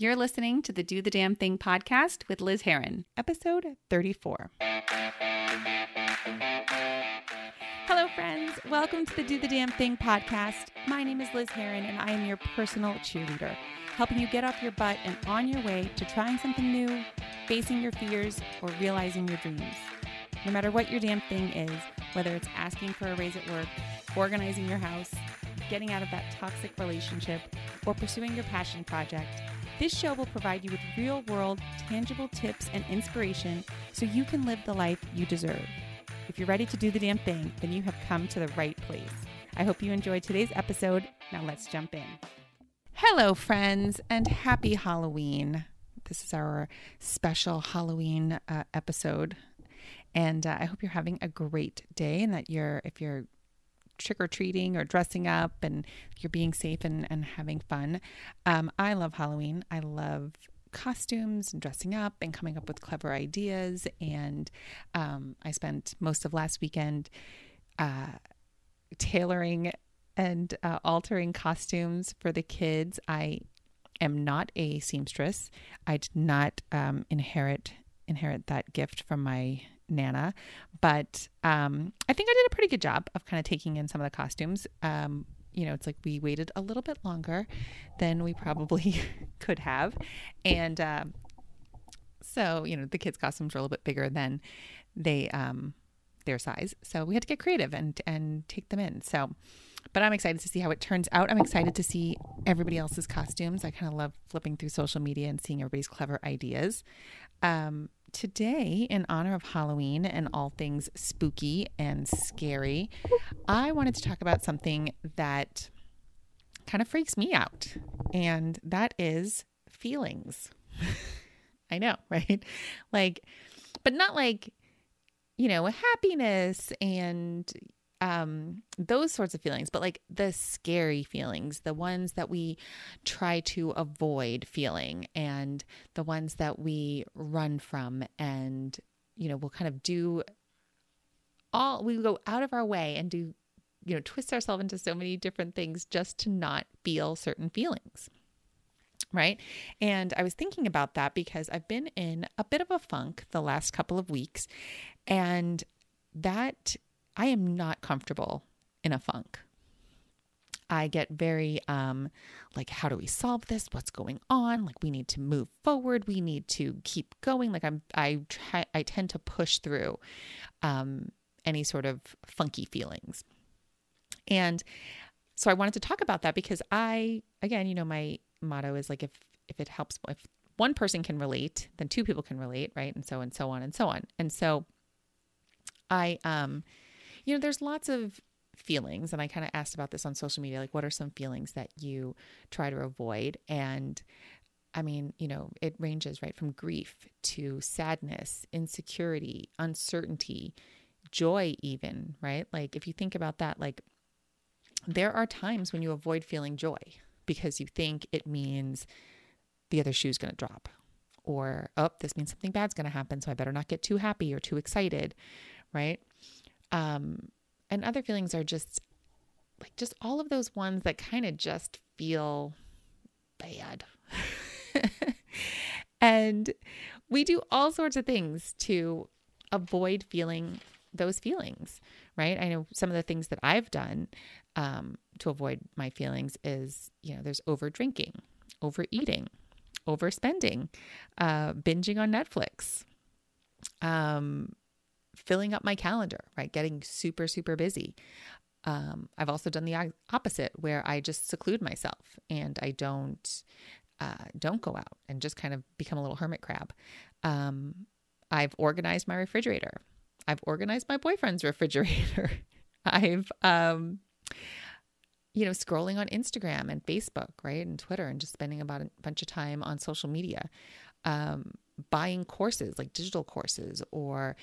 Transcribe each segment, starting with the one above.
You're listening to the Do the Damn Thing podcast with Liz Heron, episode 34. Hello, friends. Welcome to the Do the Damn Thing podcast. My name is Liz Heron, and I am your personal cheerleader, helping you get off your butt and on your way to trying something new, facing your fears, or realizing your dreams. No matter what your damn thing is, whether it's asking for a raise at work, organizing your house, getting out of that toxic relationship, or pursuing your passion project, this show will provide you with real world, tangible tips and inspiration so you can live the life you deserve. If you're ready to do the damn thing, then you have come to the right place. I hope you enjoyed today's episode. Now let's jump in. Hello, friends, and happy Halloween. This is our special Halloween uh, episode. And uh, I hope you're having a great day and that you're, if you're trick or treating or dressing up and you're being safe and, and having fun. Um, I love Halloween. I love costumes and dressing up and coming up with clever ideas. And um, I spent most of last weekend uh, tailoring and uh, altering costumes for the kids. I am not a seamstress. I did not um, inherit inherit that gift from my Nana, but um, I think I did a pretty good job of kind of taking in some of the costumes. Um, you know, it's like we waited a little bit longer than we probably could have, and uh, so you know the kids' costumes were a little bit bigger than they um, their size, so we had to get creative and and take them in. So. But I'm excited to see how it turns out. I'm excited to see everybody else's costumes. I kind of love flipping through social media and seeing everybody's clever ideas. Um, today, in honor of Halloween and all things spooky and scary, I wanted to talk about something that kind of freaks me out, and that is feelings. I know, right? Like, but not like, you know, happiness and um, those sorts of feelings, but like the scary feelings, the ones that we try to avoid feeling, and the ones that we run from, and you know, we'll kind of do all we go out of our way and do, you know, twist ourselves into so many different things just to not feel certain feelings. Right. And I was thinking about that because I've been in a bit of a funk the last couple of weeks. And that I am not comfortable in a funk. I get very um like how do we solve this? What's going on? Like we need to move forward. We need to keep going. Like I'm I try I tend to push through um any sort of funky feelings. And so I wanted to talk about that because I again, you know, my motto is like if if it helps if one person can relate, then two people can relate, right? And so and so on and so on. And so I um you know, there's lots of feelings, and I kind of asked about this on social media like, what are some feelings that you try to avoid? And I mean, you know, it ranges right from grief to sadness, insecurity, uncertainty, joy, even, right? Like, if you think about that, like, there are times when you avoid feeling joy because you think it means the other shoe's going to drop or oh this means something bad's going to happen so i better not get too happy or too excited right um, and other feelings are just like just all of those ones that kind of just feel bad. and we do all sorts of things to avoid feeling those feelings, right? I know some of the things that I've done um, to avoid my feelings is, you know, there's over drinking, overeating, overspending, uh, binging on Netflix, um, filling up my calendar, right? Getting super, super busy. Um, I've also done the opposite where I just seclude myself and I don't uh, don't go out and just kind of become a little hermit crab. Um, I've organized my refrigerator. I've organized my boyfriend's refrigerator. I've um, you know scrolling on Instagram and Facebook, right, and Twitter, and just spending about a bunch of time on social media. Um, buying courses like digital courses or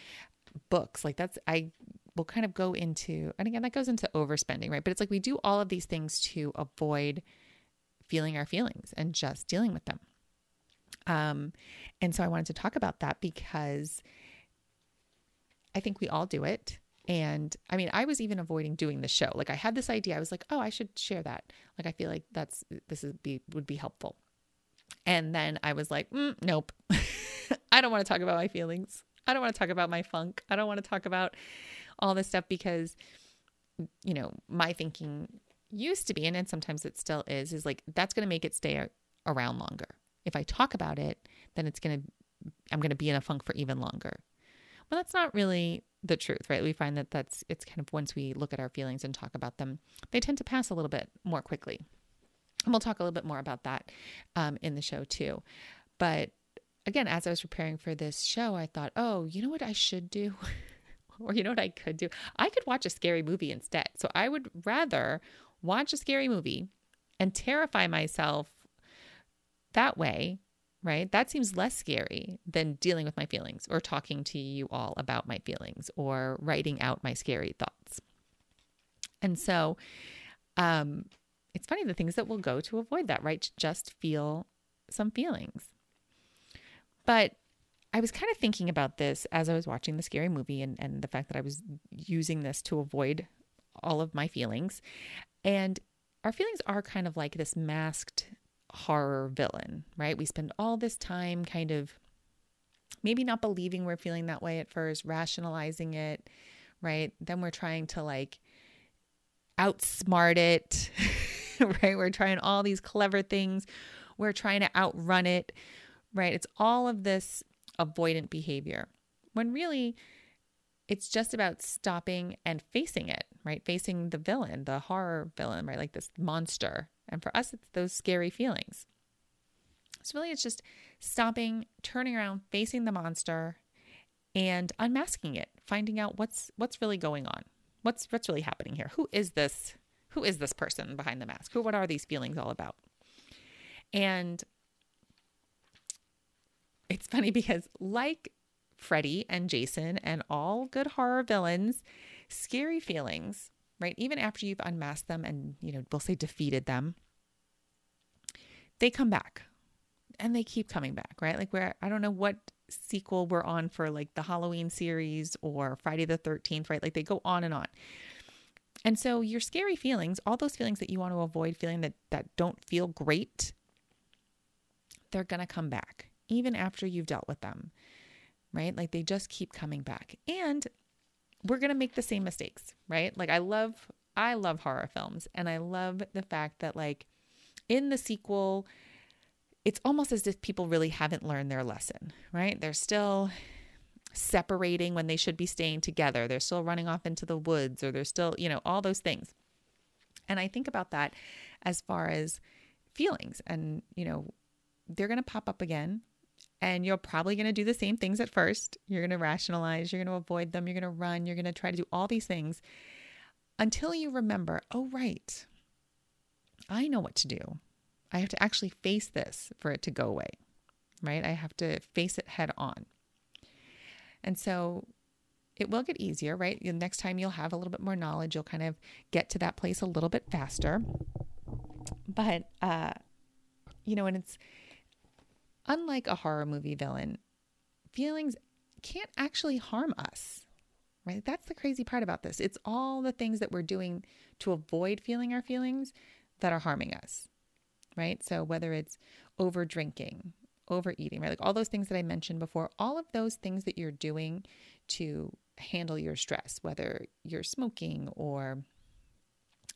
books. Like that's, I will kind of go into, and again, that goes into overspending, right? But it's like we do all of these things to avoid feeling our feelings and just dealing with them. Um, and so I wanted to talk about that because I think we all do it. And I mean, I was even avoiding doing the show. Like I had this idea. I was like, oh, I should share that. Like I feel like that's this is be would be helpful. And then I was like, mm, nope, I don't want to talk about my feelings. I don't want to talk about my funk. I don't want to talk about all this stuff because, you know, my thinking used to be, and and sometimes it still is, is like that's going to make it stay around longer. If I talk about it, then it's going to, I'm going to be in a funk for even longer. Well, that's not really the truth, right? We find that that's, it's kind of once we look at our feelings and talk about them, they tend to pass a little bit more quickly. And we'll talk a little bit more about that um, in the show too. But again, as I was preparing for this show, I thought, oh, you know what I should do? or you know what I could do? I could watch a scary movie instead. So I would rather watch a scary movie and terrify myself that way, right? That seems less scary than dealing with my feelings or talking to you all about my feelings or writing out my scary thoughts. And so, um, it's funny the things that will go to avoid that, right? To Just feel some feelings. But I was kind of thinking about this as I was watching the scary movie and, and the fact that I was using this to avoid all of my feelings. And our feelings are kind of like this masked horror villain, right? We spend all this time kind of maybe not believing we're feeling that way at first, rationalizing it, right? Then we're trying to like outsmart it, right? We're trying all these clever things. We're trying to outrun it right? It's all of this avoidant behavior when really it's just about stopping and facing it, right? Facing the villain, the horror villain, right? Like this monster. And for us, it's those scary feelings. So really, it's just stopping, turning around, facing the monster, and unmasking it, finding out what's what's really going on, what's what's really happening here. Who is this? Who is this person behind the mask? Who? What are these feelings all about? And it's funny because, like Freddy and Jason and all good horror villains, scary feelings, right? Even after you've unmasked them and, you know, we'll say defeated them, they come back and they keep coming back, right? Like, where I don't know what sequel we're on for like the Halloween series or Friday the 13th, right? Like, they go on and on. And so your scary feelings, all those feelings that you want to avoid feeling that that don't feel great, they're going to come back even after you've dealt with them, right? Like they just keep coming back. And we're going to make the same mistakes, right? Like I love I love horror films and I love the fact that like in the sequel it's almost as if people really haven't learned their lesson, right? They're still separating when they should be staying together. They're still running off into the woods or they're still, you know, all those things. And I think about that as far as feelings and, you know, they're going to pop up again and you're probably going to do the same things at first. You're going to rationalize, you're going to avoid them, you're going to run, you're going to try to do all these things until you remember, oh, right, I know what to do. I have to actually face this for it to go away, right? I have to face it head on. And so it will get easier, right? The next time you'll have a little bit more knowledge, you'll kind of get to that place a little bit faster. But, uh, you know, and it's, unlike a horror movie villain, feelings can't actually harm us. Right? That's the crazy part about this. It's all the things that we're doing to avoid feeling our feelings that are harming us. Right? So whether it's over drinking, overeating, right? Like all those things that I mentioned before, all of those things that you're doing to handle your stress, whether you're smoking or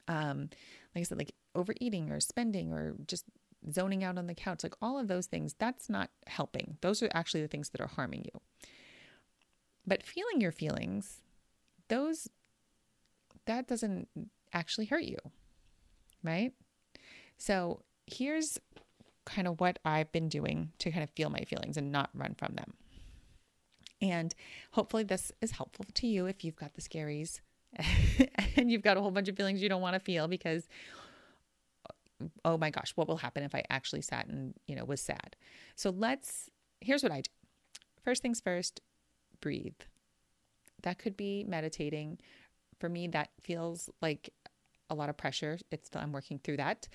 um like I said, like overeating or spending or just zoning out on the couch, like all of those things, that's not helping. Those are actually the things that are harming you. But feeling your feelings, those, that doesn't actually hurt you, right? So here's kind of what I've been doing to kind of feel my feelings and not run from them. And hopefully, this is helpful to you if you've got the scaries and you've got a whole bunch of feelings you don't want to feel because oh my gosh, what will happen if I actually sat and, you know, was sad? So let's, here's what I do. First things first, breathe. That could be meditating. For me, that feels like a lot of pressure. It's I'm working through that.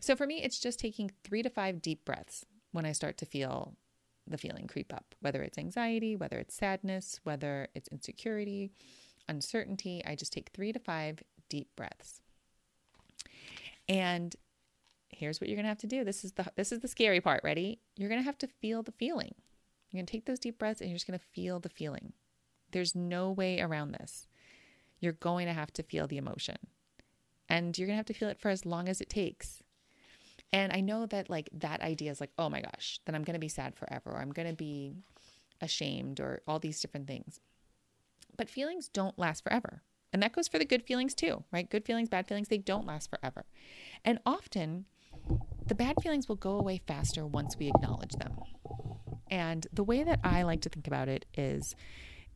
So for me, it's just taking three to five deep breaths when I start to feel the feeling creep up, whether it's anxiety, whether it's sadness, whether it's insecurity, uncertainty. I just take three to five deep breaths. And here's what you're going to have to do. This is the this is the scary part. Ready? You're going to have to feel the feeling. You're going to take those deep breaths and you're just going to feel the feeling. There's no way around this. You're going to have to feel the emotion. And you're going to have to feel it for as long as it takes. And I know that like that idea is like, oh my gosh, then I'm going to be sad forever or I'm going to be ashamed or all these different things. But feelings don't last forever. And that goes for the good feelings too, right? Good feelings, bad feelings, they don't last forever. And often the bad feelings will go away faster once we acknowledge them. And the way that I like to think about it is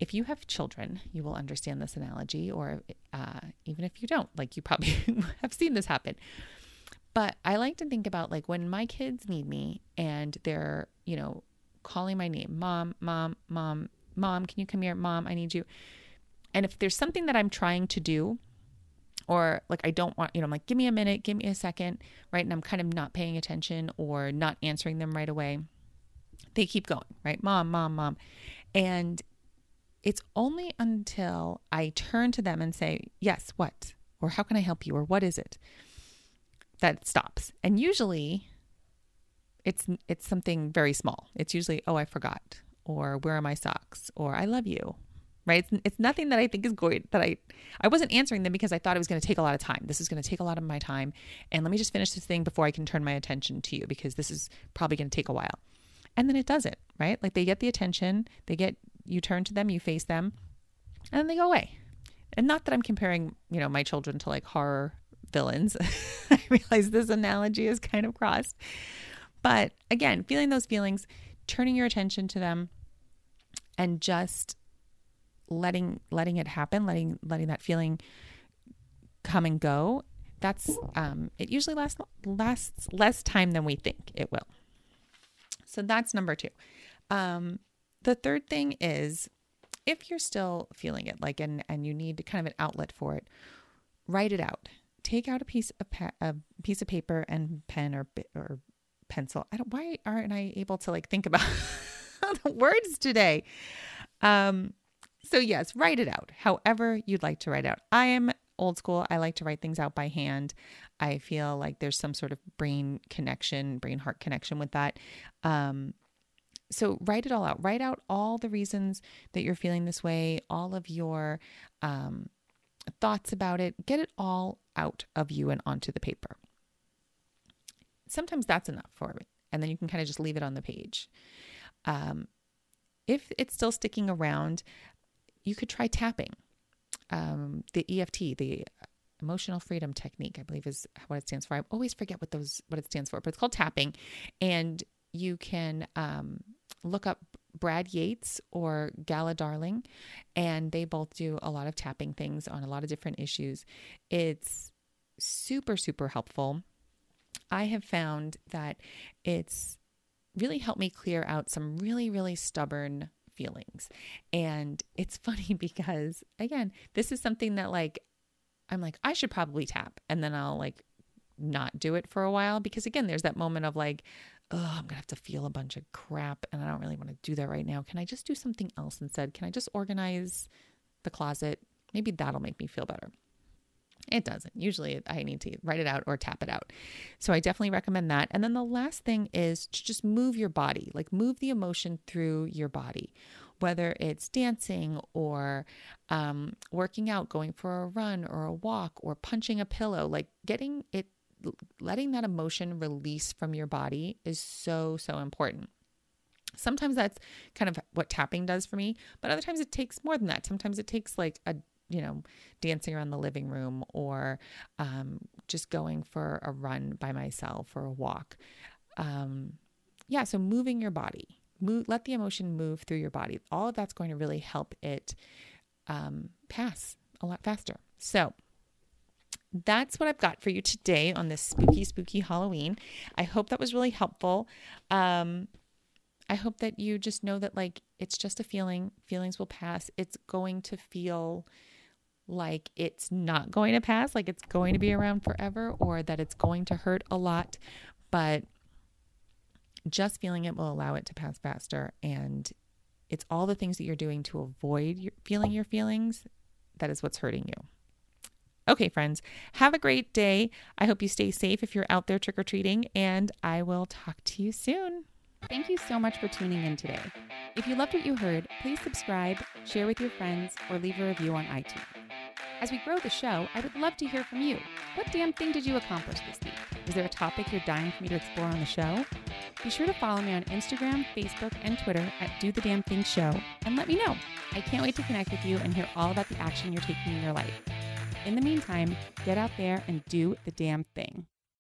if you have children, you will understand this analogy, or uh, even if you don't, like you probably have seen this happen. But I like to think about like when my kids need me and they're, you know, calling my name, mom, mom, mom, mom, can you come here? Mom, I need you. And if there's something that I'm trying to do, or like I don't want, you know, I'm like, give me a minute, give me a second, right? And I'm kind of not paying attention or not answering them right away. They keep going, right? Mom, mom, mom. And it's only until I turn to them and say, yes, what? Or how can I help you? Or what is it? That it stops. And usually it's it's something very small. It's usually, oh, I forgot, or where are my socks, or I love you, right? It's, it's nothing that I think is going that I I wasn't answering them because I thought it was going to take a lot of time. This is going to take a lot of my time, and let me just finish this thing before I can turn my attention to you because this is probably going to take a while. And then it does it, right? Like they get the attention, they get you turn to them, you face them, and then they go away. And not that I'm comparing, you know, my children to like horror villains. I realize this analogy is kind of crossed. But again, feeling those feelings, turning your attention to them and just letting letting it happen, letting letting that feeling come and go, that's um, it usually lasts lasts less time than we think it will. So that's number two. Um, the third thing is if you're still feeling it, like and and you need kind of an outlet for it, write it out. Take out a piece of pa- a piece of paper and pen or or pencil. I don't. Why aren't I able to like think about the words today? Um, so, yes, write it out however you'd like to write out. I am old school. I like to write things out by hand. I feel like there's some sort of brain connection, brain heart connection with that. Um, so, write it all out. Write out all the reasons that you're feeling this way, all of your um, thoughts about it. Get it all out of you and onto the paper. Sometimes that's enough for me. And then you can kind of just leave it on the page. Um, if it's still sticking around, you could try tapping. Um, the EFT, the emotional freedom technique, I believe is what it stands for. I always forget what those what it stands for, but it's called tapping. And you can um, look up Brad Yates or Gala Darling, and they both do a lot of tapping things on a lot of different issues. It's super super helpful. I have found that it's really helped me clear out some really really stubborn feelings. And it's funny because, again, this is something that, like, I'm like, I should probably tap. And then I'll, like, not do it for a while because, again, there's that moment of, like, oh, I'm going to have to feel a bunch of crap and I don't really want to do that right now. Can I just do something else instead? Can I just organize the closet? Maybe that'll make me feel better. It doesn't. Usually I need to write it out or tap it out. So I definitely recommend that. And then the last thing is to just move your body, like move the emotion through your body, whether it's dancing or um, working out, going for a run or a walk or punching a pillow, like getting it, letting that emotion release from your body is so, so important. Sometimes that's kind of what tapping does for me, but other times it takes more than that. Sometimes it takes like a you know, dancing around the living room or um, just going for a run by myself or a walk. Um, yeah, so moving your body, move, let the emotion move through your body. All of that's going to really help it um, pass a lot faster. So, that's what I've got for you today on this spooky, spooky Halloween. I hope that was really helpful. Um, I hope that you just know that, like, it's just a feeling. Feelings will pass. It's going to feel like it's not going to pass, like it's going to be around forever, or that it's going to hurt a lot. But just feeling it will allow it to pass faster. And it's all the things that you're doing to avoid your, feeling your feelings that is what's hurting you. Okay, friends, have a great day. I hope you stay safe if you're out there trick or treating, and I will talk to you soon. Thank you so much for tuning in today. If you loved what you heard, please subscribe, share with your friends, or leave a review on iTunes. As we grow the show, I would love to hear from you. What damn thing did you accomplish this week? Is there a topic you're dying for me to explore on the show? Be sure to follow me on Instagram, Facebook, and Twitter at Do the Damn Thing Show and let me know. I can't wait to connect with you and hear all about the action you're taking in your life. In the meantime, get out there and do the damn thing.